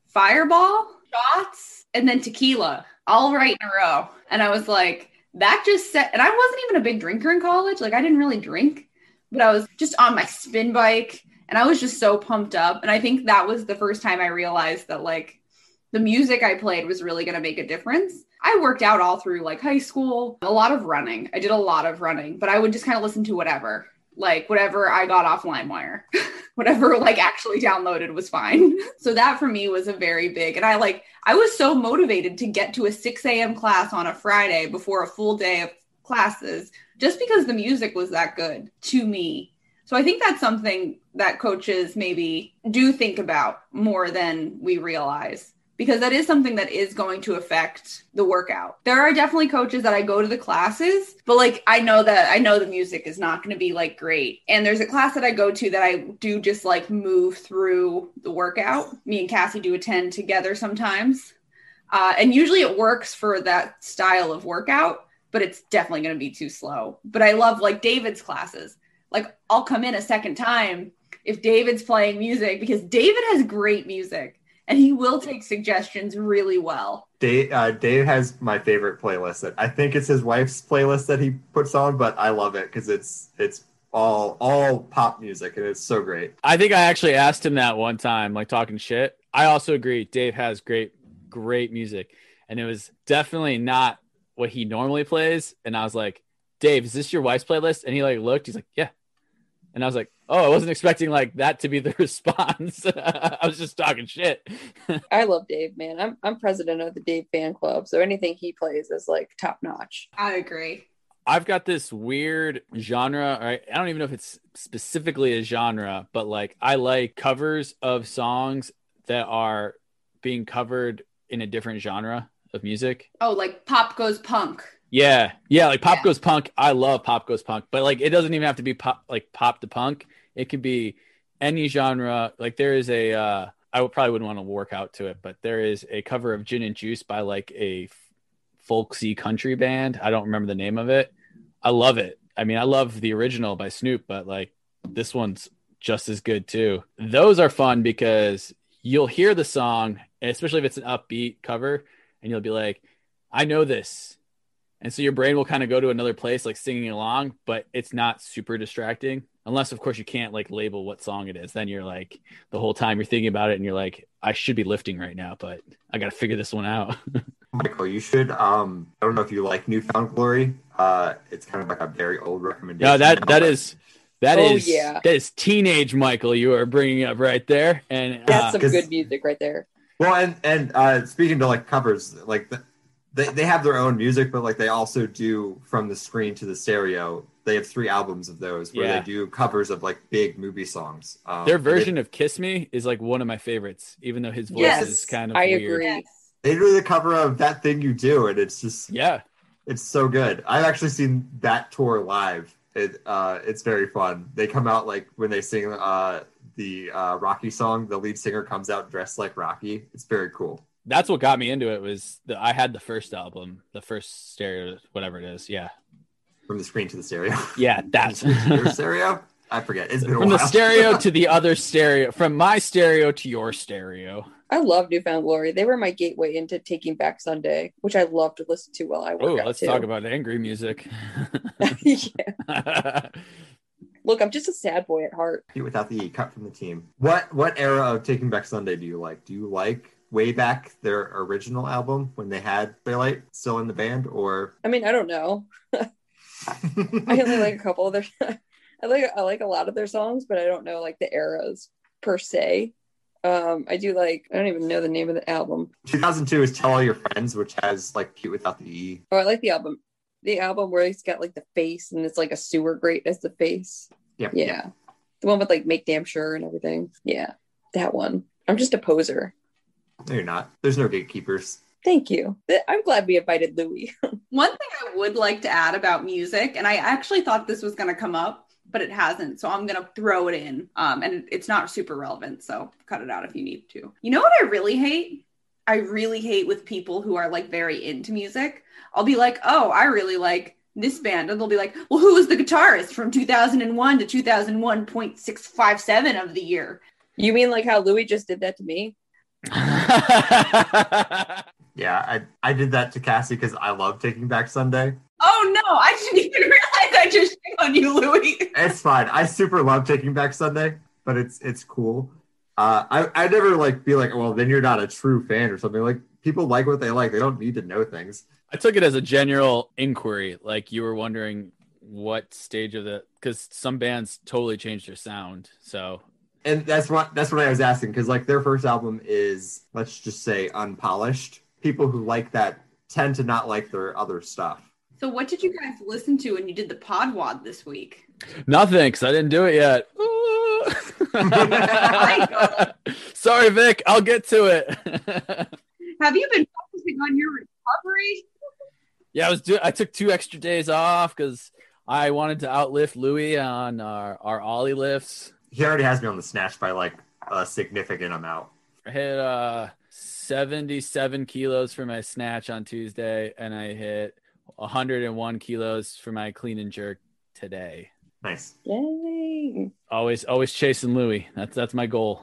Speaker 2: fireball shots and then tequila, all right in a row. And I was like, that just set. And I wasn't even a big drinker in college. Like I didn't really drink, but I was just on my spin bike and I was just so pumped up. And I think that was the first time I realized that like the music I played was really going to make a difference. I worked out all through like high school, a lot of running. I did a lot of running, but I would just kind of listen to whatever, like whatever I got off LimeWire, <laughs> whatever like actually downloaded was fine. <laughs> so that for me was a very big, and I like, I was so motivated to get to a 6 a.m. class on a Friday before a full day of classes just because the music was that good to me. So I think that's something that coaches maybe do think about more than we realize because that is something that is going to affect the workout. There are definitely coaches that I go to the classes, but like I know that I know the music is not going to be like great. And there's a class that I go to that I do just like move through the workout. Me and Cassie do attend together sometimes. Uh, and usually it works for that style of workout, but it's definitely going to be too slow. But I love like David's classes. Like I'll come in a second time if David's playing music because David has great music and he will take suggestions really well.
Speaker 4: Dave, uh, Dave has my favorite playlist. That I think it's his wife's playlist that he puts on, but I love it because it's it's all all pop music and it's so great.
Speaker 1: I think I actually asked him that one time, like talking shit. I also agree. Dave has great great music, and it was definitely not what he normally plays. And I was like, Dave, is this your wife's playlist? And he like looked. He's like, yeah. And I was like, oh, I wasn't expecting like that to be the <laughs> response. <laughs> I was just talking shit. <laughs>
Speaker 3: I love Dave, man. I'm I'm president of the Dave fan club, so anything he plays is like top notch.
Speaker 2: I agree.
Speaker 1: I've got this weird genre. Right? I don't even know if it's specifically a genre, but like I like covers of songs that are being covered in a different genre of music.
Speaker 2: Oh, like pop goes punk.
Speaker 1: Yeah, yeah, like pop
Speaker 2: Yeah.
Speaker 1: goes punk. I love pop goes punk, but like it doesn't even have to be pop like pop to punk. It could be any genre. Like there is a uh I would probably wouldn't want to work out to it, but there is a cover of Gin and Juice by like a folksy country band. I don't remember the name of it. I love it. I mean, I love the original by Snoop, but like this one's just as good too. Those are fun because you'll hear the song, especially if it's an upbeat cover, and you'll be like, I know this. And so your brain will kind of go to another place, like singing along, but it's not super distracting. Unless, of course, you can't like label what song it is. Then you're like, the whole time you're thinking about it, and you're like, I should be lifting right now, but I got to figure this one out. <laughs>
Speaker 4: Michael, you should. Um, I don't know if you like New Found Glory. Uh, it's kind of like a very old recommendation.
Speaker 1: no, that
Speaker 4: now,
Speaker 1: that
Speaker 4: but-
Speaker 1: is that
Speaker 3: Oh,
Speaker 1: is
Speaker 3: yeah.
Speaker 1: that is teenage Michael you are bringing up right there, and
Speaker 3: That's
Speaker 1: uh,
Speaker 3: some
Speaker 4: 'cause-
Speaker 3: good music right there.
Speaker 4: Well, and and uh, speaking to like covers, like the, they they have their own music, but like they also do from the screen to the stereo. They have three albums of those where
Speaker 1: Yeah.
Speaker 4: they do covers of like big movie songs. Um,
Speaker 1: their
Speaker 4: and they-
Speaker 1: version of "Kiss Me" is like one of my favorites, even though his voice
Speaker 2: Yes.
Speaker 1: is kind of
Speaker 3: I
Speaker 1: weird.
Speaker 3: agree.
Speaker 2: Yes.
Speaker 4: they do the cover of that thing you do, and it's just
Speaker 1: Yeah,
Speaker 4: it's so good. I've actually seen that tour live. It uh, it's very fun. They come out like when they sing uh, the uh, Rocky song. The lead singer comes out dressed like Rocky. It's very cool.
Speaker 1: That's what got me into it. Was the, I had the first album, the first stereo, whatever it is. Yeah,
Speaker 4: From the screen to the stereo. <laughs>
Speaker 1: yeah, that's
Speaker 4: Your stereo? I forget. It's been a
Speaker 1: from
Speaker 4: while.
Speaker 1: the stereo <laughs> to the other stereo, from my stereo to your stereo.
Speaker 3: I love New Found Glory. They were my gateway into Taking Back Sunday, which I love to listen to while I work
Speaker 1: Oh, let's
Speaker 3: too.
Speaker 1: talk about angry music. <laughs>
Speaker 3: yeah. Look, I'm just a sad boy at heart.
Speaker 4: without the E, cut from the team. What what era of Taking Back Sunday do you like? Do you like way back their original album when they had Daylight still in the band, or
Speaker 3: I mean, I don't know. <laughs> <laughs> I only like a couple of their. <laughs> I like I like a lot of their songs, but I don't know like the eras per se. Um, I do like I don't even know the name of the album.
Speaker 4: 2002 is Tell All Your Friends, which has like Cute without the E.
Speaker 3: Oh, I like the album. The album where he's got like the face and it's like a sewer grate as the face.
Speaker 4: Yep.
Speaker 3: Yeah. The one with like make damn sure and everything. Yeah. That one. I'm just a poser.
Speaker 4: No, you're not. There's no gatekeepers.
Speaker 3: Thank you. I'm glad we invited Louis. <laughs>
Speaker 2: One thing I would like to add about music, and I actually thought this was going to come up, but it hasn't. So I'm going to throw it in. Um, and it's not super relevant. So cut it out if you need to. You know what I really hate? I really hate with people who are like very into music. I'll be like, oh, I really like this band. And they'll be like, well, who was the guitarist from 2001 to 2001.657 of the year?
Speaker 3: you mean like how Louis just did that to me? <laughs>
Speaker 4: Yeah, I I did that to Cassie because I love Taking Back Sunday.
Speaker 2: Oh no, I didn't even <laughs> realize I just shit on you, Louis.
Speaker 4: It's fine. I super love Taking Back Sunday, but it's it's cool. Uh, I I never like be like, well, then you're not a true fan or something. Like people like what they like. They don't need to know things.
Speaker 1: I took it as a general inquiry, like you were wondering what stage of the because some bands totally changed their sound. So
Speaker 4: And that's what that's what I was asking because like their first album is let's just say unpolished. People who like that tend to not like their other stuff.
Speaker 2: So what did you guys listen to when you did the podwad this week?
Speaker 1: nothing because I didn't do it yet. <laughs> Sorry, Vic. I'll get to it. <laughs>
Speaker 2: Have you been focusing on your recovery?
Speaker 1: yeah, I was. Do- I took two extra days off because I wanted to outlift Louis on our our Oly lifts.
Speaker 4: He already has me on the snatch by like a significant amount.
Speaker 1: I hit uh 77 kilos for my snatch on Tuesday, and I hit 101 kilos for my clean and jerk today.
Speaker 4: Nice.
Speaker 3: Yay.
Speaker 1: Always, always chasing Louis. That's that's my goal.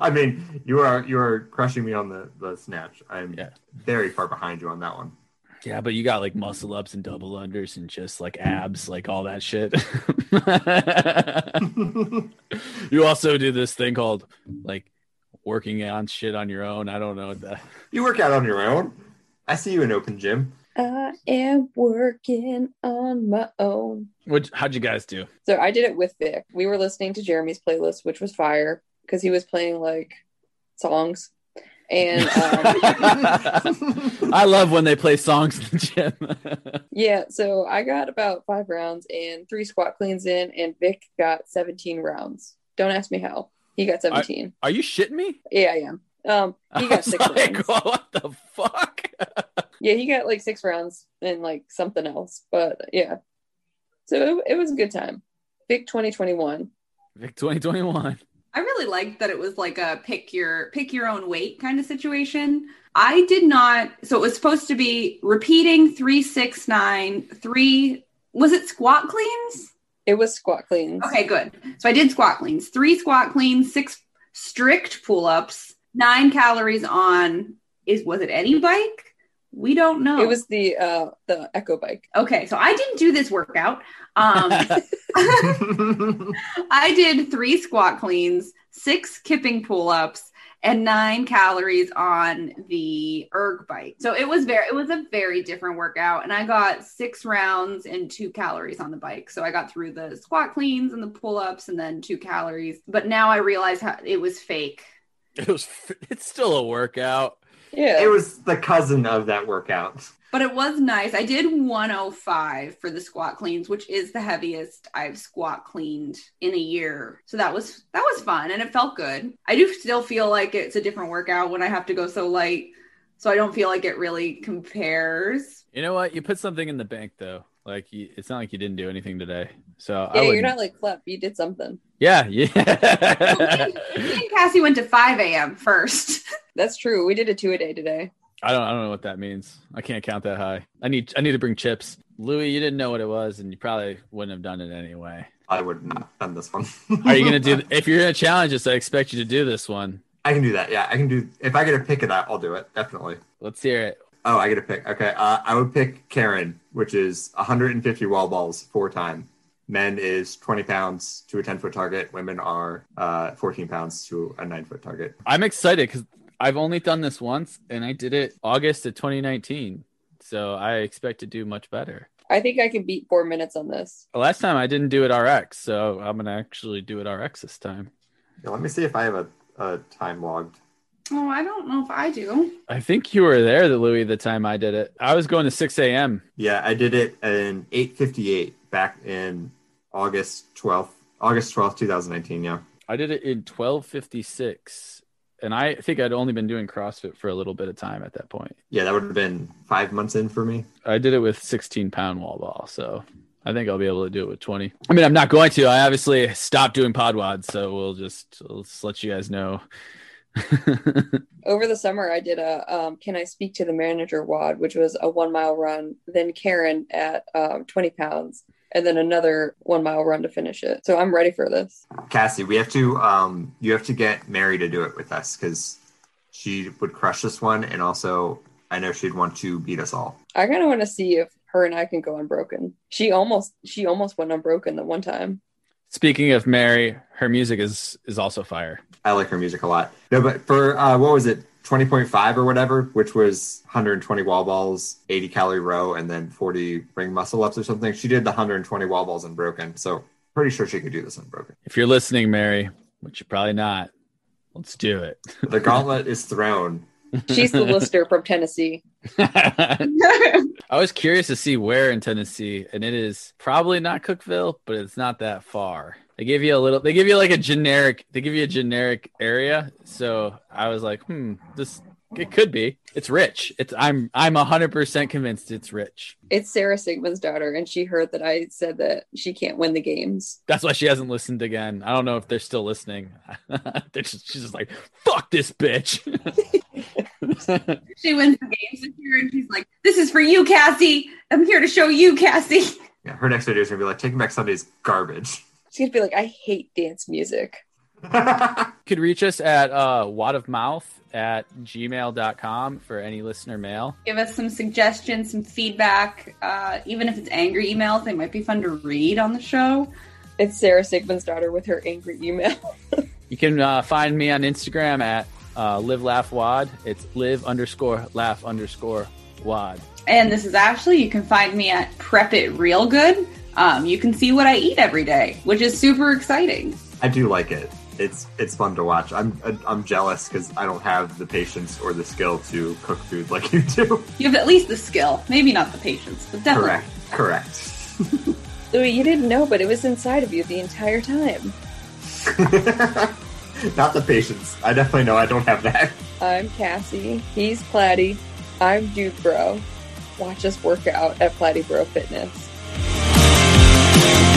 Speaker 4: I mean, you are you are crushing me on the the snatch. I'm
Speaker 1: Yeah.
Speaker 4: very far behind you on that one.
Speaker 1: Yeah, but you got like muscle ups and double unders and just like abs, like all that shit. <laughs> you also do this thing called like working on shit on your own. I don't know what that.
Speaker 4: you work out on your own. I see you in open gym.
Speaker 3: I am working on my own.
Speaker 1: What? How'd you guys do?
Speaker 3: So I did it with Vic. We were listening to Jeremy's playlist, which was fire because he was playing like songs. And um, <laughs>
Speaker 1: I love when they play songs in the gym. <laughs>
Speaker 3: yeah, so I got about five rounds and three squat cleans in, and Vic got 17 rounds. Don't ask me how. He got 17.
Speaker 1: Are you shitting me?
Speaker 3: Yeah, I am. Um, he got <laughs> six
Speaker 1: like,
Speaker 3: rounds.
Speaker 1: what the fuck?
Speaker 3: Yeah, he got like six rounds and like something else. But yeah. So it, it was a good time. Vic 2021.
Speaker 1: Vic 2021.
Speaker 2: I really liked that it was like a pick your pick your own weight kind of situation. I did not so it was supposed to be repeating three six nine three was it squat cleans?
Speaker 3: It was squat cleans.
Speaker 2: Okay, good. So I did squat cleans, three squat cleans, six strict pull-ups, nine calories on is was it any bike? We don't know.
Speaker 3: It was the uh the Echo bike.
Speaker 2: okay, so I didn't do this workout. Um <laughs> <laughs> I did three squat cleans, six kipping pull ups, and nine calories on the erg bike. So it was very, it was a very different workout. And I got six rounds and two calories on the bike. So I got through the squat cleans and the pull ups and then two calories. But now I realize how it was fake.
Speaker 1: It was. It's still a workout.
Speaker 3: Yeah.
Speaker 4: it was the cousin of that workout.
Speaker 2: But it was nice. I did 105 for the squat cleans, which is the heaviest I've squat cleaned in a year. So that was that was fun and it felt good. I do still feel like it's a different workout when I have to go so light. So I don't feel like it really compares.
Speaker 1: You know what? You put something in the bank though. Like you, it's not like you didn't do anything today. So
Speaker 3: yeah,
Speaker 1: would.
Speaker 3: you're not like Clep. You did something.
Speaker 1: Yeah,
Speaker 2: So <laughs>
Speaker 1: yeah.
Speaker 2: me, me and Cassie went to 5 a.m. first. <laughs>
Speaker 3: That's true. We did a two a day today.
Speaker 1: I don't. I don't know what that means. I can't count that high. I need. I need to bring chips. Louis, you didn't know what it was, and you probably wouldn't have done it anyway.
Speaker 4: I would not have done this one. <laughs>
Speaker 1: Are you gonna do? If you're gonna challenge us, I expect you to do this one.
Speaker 4: I can do that. Yeah, I can do. If I get to pick it, I'll do it definitely.
Speaker 1: Let's hear it.
Speaker 4: Oh, I get to pick. Okay, uh, I would pick Karen, which is 150 wall balls four time. Men is 20 pounds to a 10 foot target. Women are uh, 14 pounds to a nine foot target.
Speaker 1: I'm excited because I've only done this once, and I did it August of 2019. So I expect to do much better.
Speaker 3: I think I can beat four minutes on this.
Speaker 1: Last time I didn't do it RX, so I'm gonna actually do it RX this time.
Speaker 4: Yeah, let me see if I have a, a time logged.
Speaker 2: Oh, I don't know if I do.
Speaker 1: I think you were there, the Louis, the time I did it. I was going to 6 a.m.
Speaker 4: Yeah, I did it in 8:58 back in August 12th, August 12th, 2019. Yeah.
Speaker 1: I did it in 12:56, and I think I'd only been doing CrossFit for a little bit of time at that point.
Speaker 4: Yeah, that would have been five months in for me.
Speaker 1: I did it with 16 pound wall ball, so I think I'll be able to do it with 20. I mean, I'm not going to. I obviously stopped doing pod wads, so we'll just, we'll just let you guys know. <laughs>
Speaker 3: Over the summer, I did a um, Can I Speak to the Manager WAD, which was a one mile run, then Karen at um, 20 pounds, and then another one mile run to finish it. So I'm ready for this.
Speaker 4: Cassie, we have to um you have to get Mary to do it with us because she would crush this one, and also I know she'd want to beat us all.
Speaker 3: I kind of want to see if her and I can go unbroken. She almost she almost went unbroken the one time.
Speaker 1: Speaking of Mary, her music is is also fire.
Speaker 4: I like her music a lot. No, but for uh, what was it, twenty point five or whatever, which was one hundred and twenty wall balls, eighty calorie row, and then forty ring muscle ups or something. She did the hundred and twenty wall balls unbroken, so pretty sure she could do this unbroken.
Speaker 1: If you're listening, Mary, which you're probably not, let's do it. <laughs>
Speaker 4: The gauntlet is thrown.
Speaker 3: She's the <laughs> lister from Tennessee.
Speaker 1: I was curious to see where in Tennessee, and it is probably not Cookeville, but it's not that far. They give you a little. They give you like a generic. They give you a generic area. So I was like, hmm, this it could be. It's rich. It's. I'm. I'm hundred percent convinced it's rich.
Speaker 3: It's Sara Sigmundsdóttir, and she heard that I said that she can't win the games.
Speaker 1: That's why she hasn't listened again. I don't know if they're still listening. <laughs> they're just, she's just like, fuck this bitch.
Speaker 2: she wins the games this year, and she's like, "This is for you, Cassie. I'm here to show you, Cassie."
Speaker 4: Yeah, her next video is gonna be like, "Taking Back Sunday's garbage."
Speaker 3: She's gonna be like, "I hate dance music." <laughs>
Speaker 1: could reach us at uh, wad of mouth at gmail.com for any listener mail.
Speaker 2: Give us some suggestions, some feedback. Uh, even if it's angry emails, they might be fun to read on the show.
Speaker 3: It's Sara Sigmundsdóttir with her angry email. <laughs>
Speaker 1: you can uh, find me on Instagram at uh, live laugh wad. It's live underscore laugh underscore wad.
Speaker 2: And this is Ashley. You can find me at prep it real good. Um, you can see what I eat every day, which is super exciting.
Speaker 4: I do like it it's it's fun to watch. I'm I'm jealous because I don't have the patience or the skill to cook food like you do. <laughs>
Speaker 2: You have at least the skill, maybe not the patience, but definitely.
Speaker 4: Correct. Correct. <laughs>
Speaker 3: Louis, you didn't know, but it was inside of you the entire time. <laughs>
Speaker 4: not the patience. I definitely know I don't have that.
Speaker 3: I'm Cassie. He's Platty. I'm Dude Bro. Watch us work out at Platty Bro Fitness. Thank you.